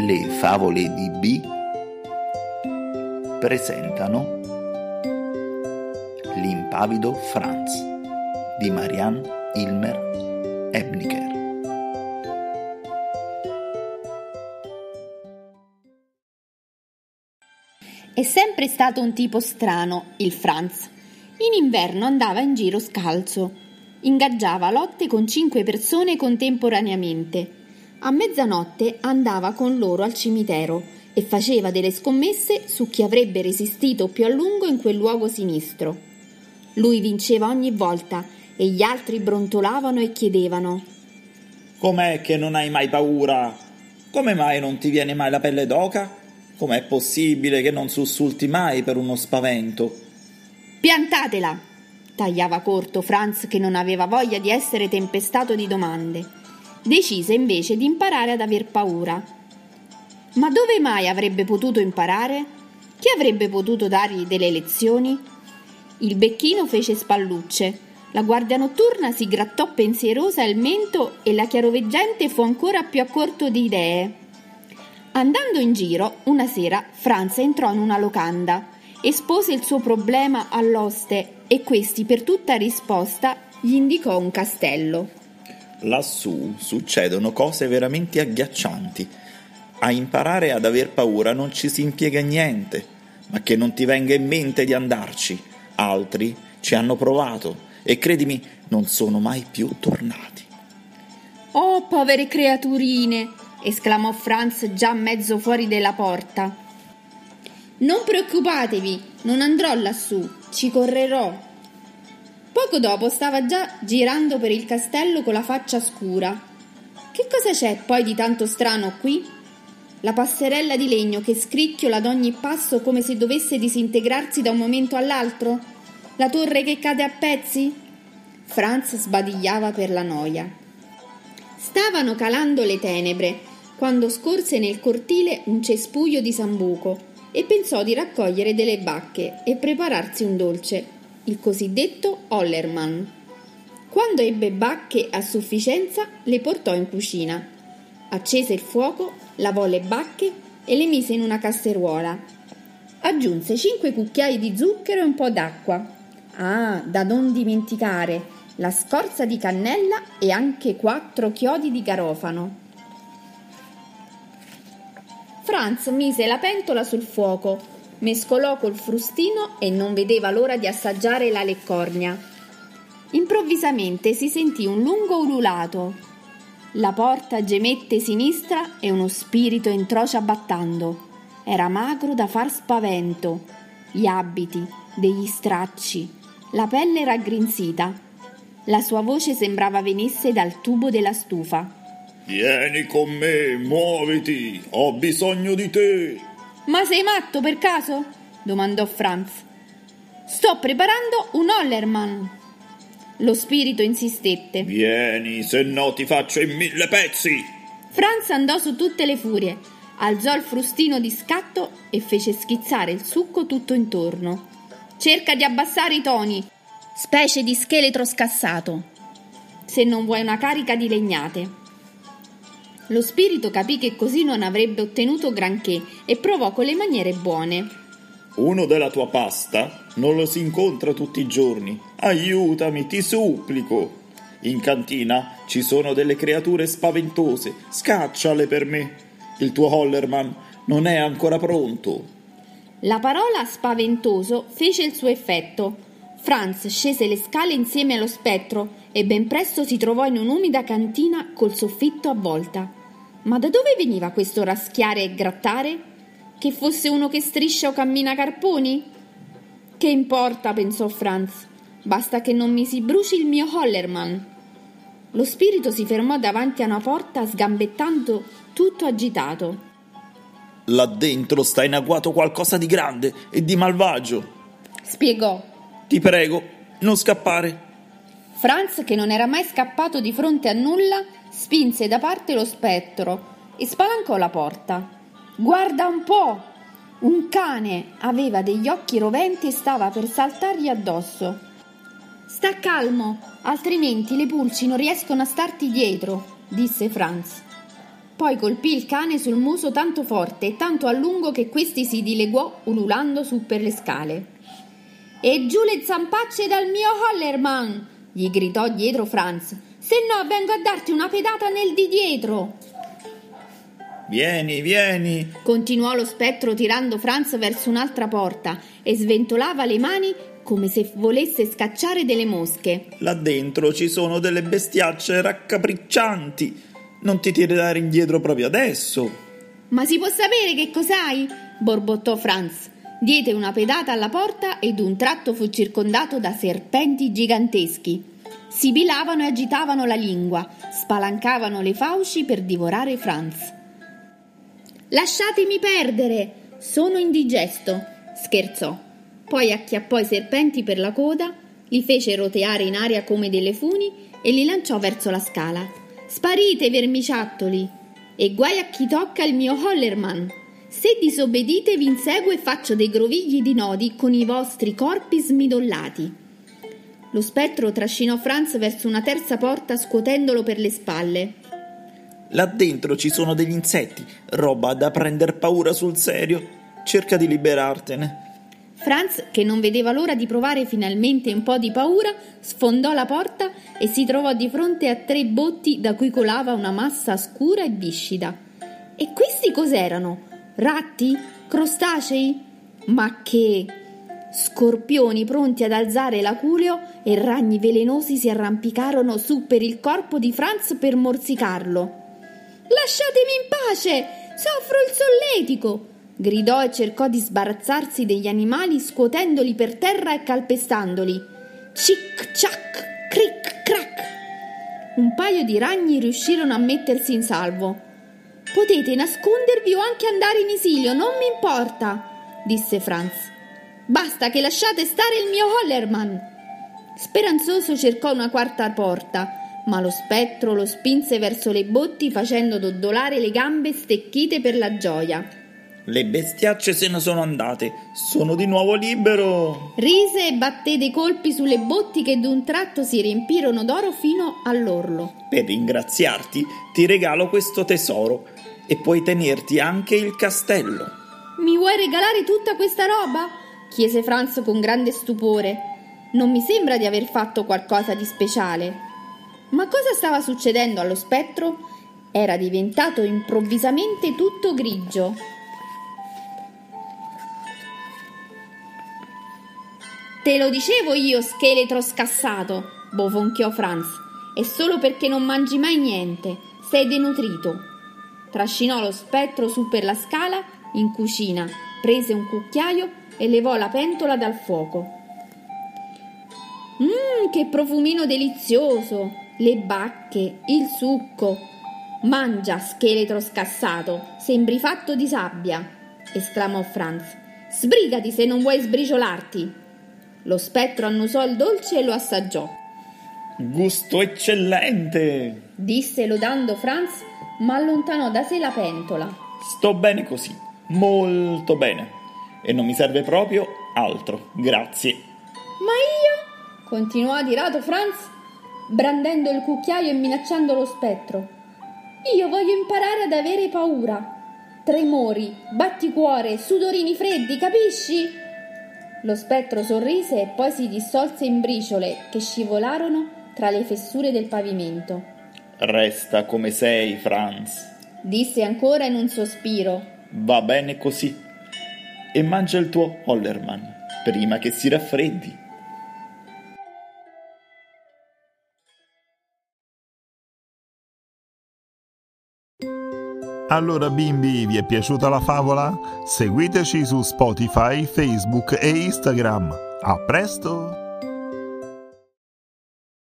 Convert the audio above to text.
Le favole di B presentano L'impavido Franz di Marianne Ilmer Ebniker. È sempre stato un tipo strano, il Franz. In inverno andava in giro scalzo. Ingaggiava lotte con cinque persone contemporaneamente. A mezzanotte andava con loro al cimitero e faceva delle scommesse su chi avrebbe resistito più a lungo in quel luogo sinistro. Lui vinceva ogni volta e gli altri brontolavano e chiedevano Com'è che non hai mai paura? Come mai non ti viene mai la pelle d'oca? Com'è possibile che non sussulti mai per uno spavento? Piantatela! tagliava corto Franz che non aveva voglia di essere tempestato di domande. Decise invece di imparare ad aver paura. Ma dove mai avrebbe potuto imparare? Chi avrebbe potuto dargli delle lezioni? Il becchino fece spallucce. La guardia notturna si grattò pensierosa il mento e la chiaroveggente fu ancora più a corto di idee. Andando in giro, una sera Franz entrò in una locanda espose il suo problema all'oste e questi per tutta risposta gli indicò un castello. Lassù succedono cose veramente agghiaccianti. A imparare ad aver paura non ci si impiega niente, ma che non ti venga in mente di andarci. Altri ci hanno provato e credimi, non sono mai più tornati. Oh, povere creaturine! esclamò Franz già mezzo fuori della porta. Non preoccupatevi, non andrò lassù, ci correrò. Poco dopo stava già girando per il castello con la faccia scura. Che cosa c'è poi di tanto strano qui? La passerella di legno che scricchiola ad ogni passo come se dovesse disintegrarsi da un momento all'altro? La torre che cade a pezzi? Franz sbadigliava per la noia. Stavano calando le tenebre quando scorse nel cortile un cespuglio di sambuco e pensò di raccogliere delle bacche e prepararsi un dolce, il cosiddetto Hollerman. Quando ebbe bacche a sufficienza, le portò in cucina. Accese il fuoco, lavò le bacche e le mise in una casseruola. Aggiunse cinque cucchiai di zucchero e un po' d'acqua. Ah, da non dimenticare, la scorza di cannella e anche quattro chiodi di garofano. Franz mise la pentola sul fuoco, mescolò col frustino e non vedeva l'ora di assaggiare la leccornia. Improvvisamente si sentì un lungo ululato. La porta gemette sinistra e uno spirito entrò ciabattando. Era magro da far spavento. Gli abiti, degli stracci, la pelle raggrinzita. La sua voce sembrava venisse dal tubo della stufa. Vieni con me, muoviti, ho bisogno di te. Ma sei matto per caso? domandò Franz. Sto preparando un Hollerman. Lo spirito insistette. Vieni, se no ti faccio in mille pezzi. Franz andò su tutte le furie, alzò il frustino di scatto e fece schizzare il succo tutto intorno. Cerca di abbassare i toni, specie di scheletro scassato. Se non vuoi una carica di legnate. Lo spirito capì che così non avrebbe ottenuto granché e provò con le maniere buone. Uno della tua pasta non lo si incontra tutti i giorni. Aiutami, ti supplico. In cantina ci sono delle creature spaventose. Scacciale per me. Il tuo Hollerman non è ancora pronto. La parola spaventoso fece il suo effetto. Franz scese le scale insieme allo spettro e ben presto si trovò in un'umida cantina col soffitto a volta. Ma da dove veniva questo raschiare e grattare? Che fosse uno che striscia o cammina carponi? Che importa, pensò Franz. Basta che non mi si bruci il mio Hollerman. Lo spirito si fermò davanti a una porta sgambettando tutto agitato. Là dentro sta in agguato qualcosa di grande e di malvagio. Spiegò. Ti prego, non scappare. Franz, che non era mai scappato di fronte a nulla, spinse da parte lo spettro e spalancò la porta. Guarda un po'! Un cane aveva degli occhi roventi e stava per saltargli addosso. Sta calmo, altrimenti le pulci non riescono a starti dietro, disse Franz. Poi colpì il cane sul muso tanto forte e tanto a lungo che questi si dileguò ululando su per le scale. E giù le zampacce dal mio Hollerman! Gli gridò dietro Franz. Se no vengo a darti una pedata nel di dietro! Vieni, vieni! continuò lo spettro tirando Franz verso un'altra porta e sventolava le mani come se volesse scacciare delle mosche. Là dentro ci sono delle bestiacce raccapriccianti. Non ti tirare indietro proprio adesso. Ma si può sapere che cos'hai? borbottò Franz. Diede una pedata alla porta ed un tratto fu circondato da serpenti giganteschi. Sibilavano e agitavano la lingua, spalancavano le fauci per divorare Franz. Lasciatemi perdere! Sono indigesto, scherzò. Poi acchiappò i serpenti per la coda, li fece roteare in aria come delle funi e li lanciò verso la scala. Sparite, vermiciattoli! E guai a chi tocca il mio Hollerman! Se disobbedite vi inseguo e faccio dei grovigli di nodi con i vostri corpi smidollati. Lo spettro trascinò Franz verso una terza porta scuotendolo per le spalle. Là dentro ci sono degli insetti, roba da prender paura sul serio. Cerca di liberartene. Franz, che non vedeva l'ora di provare finalmente un po' di paura, sfondò la porta e si trovò di fronte a tre botti da cui colava una massa scura e viscida. E questi cos'erano? Ratti? Crostacei? Ma che? Scorpioni pronti ad alzare l'aculeo e ragni velenosi si arrampicarono su per il corpo di Franz per morsicarlo. Lasciatemi in pace! Soffro il solletico! gridò e cercò di sbarazzarsi degli animali scuotendoli per terra e calpestandoli. Cic ciac, cric crac. Un paio di ragni riuscirono a mettersi in salvo. Potete nascondervi o anche andare in esilio, non mi importa, disse Franz. Basta che lasciate stare il mio Hollerman. Speranzoso cercò una quarta porta, ma lo spettro lo spinse verso le botti facendo dondolare le gambe stecchite per la gioia. Le bestiacce se ne sono andate, sono di nuovo libero. Rise e batté dei colpi sulle botti che d'un tratto si riempirono d'oro fino all'orlo. Per ringraziarti ti regalo questo tesoro e puoi tenerti anche il castello. Mi vuoi regalare tutta questa roba? chiese Franz con grande stupore. Non mi sembra di aver fatto qualcosa di speciale. Ma cosa stava succedendo allo spettro? Era diventato improvvisamente tutto grigio. Te lo dicevo io, scheletro scassato, bofonchiò Franz. È solo perché non mangi mai niente. Sei denutrito. Trascinò lo spettro su per la scala, in cucina, prese un cucchiaio e levò la pentola dal fuoco. Mmm, che profumino delizioso! le bacche, il succo. Mangia, scheletro scassato, sembri fatto di sabbia, esclamò Franz. Sbrigati se non vuoi sbriciolarti. Lo spettro annusò il dolce e lo assaggiò. Gusto eccellente! disse lodando Franz, ma allontanò da sé la pentola. Sto bene così, molto bene. E non mi serve proprio altro, grazie. Ma io? continuò adirato Franz brandendo il cucchiaio e minacciando lo spettro. Io voglio imparare ad avere paura. Tremori, batticuore, sudorini freddi, capisci? Lo spettro sorrise e poi si dissolse in briciole che scivolarono tra le fessure del pavimento. Resta come sei, Franz, disse ancora in un sospiro. Va bene così. E mangia il tuo Hollerman prima che si raffreddi. Allora bimbi, vi è piaciuta la favola? Seguiteci su Spotify, Facebook e Instagram. A presto!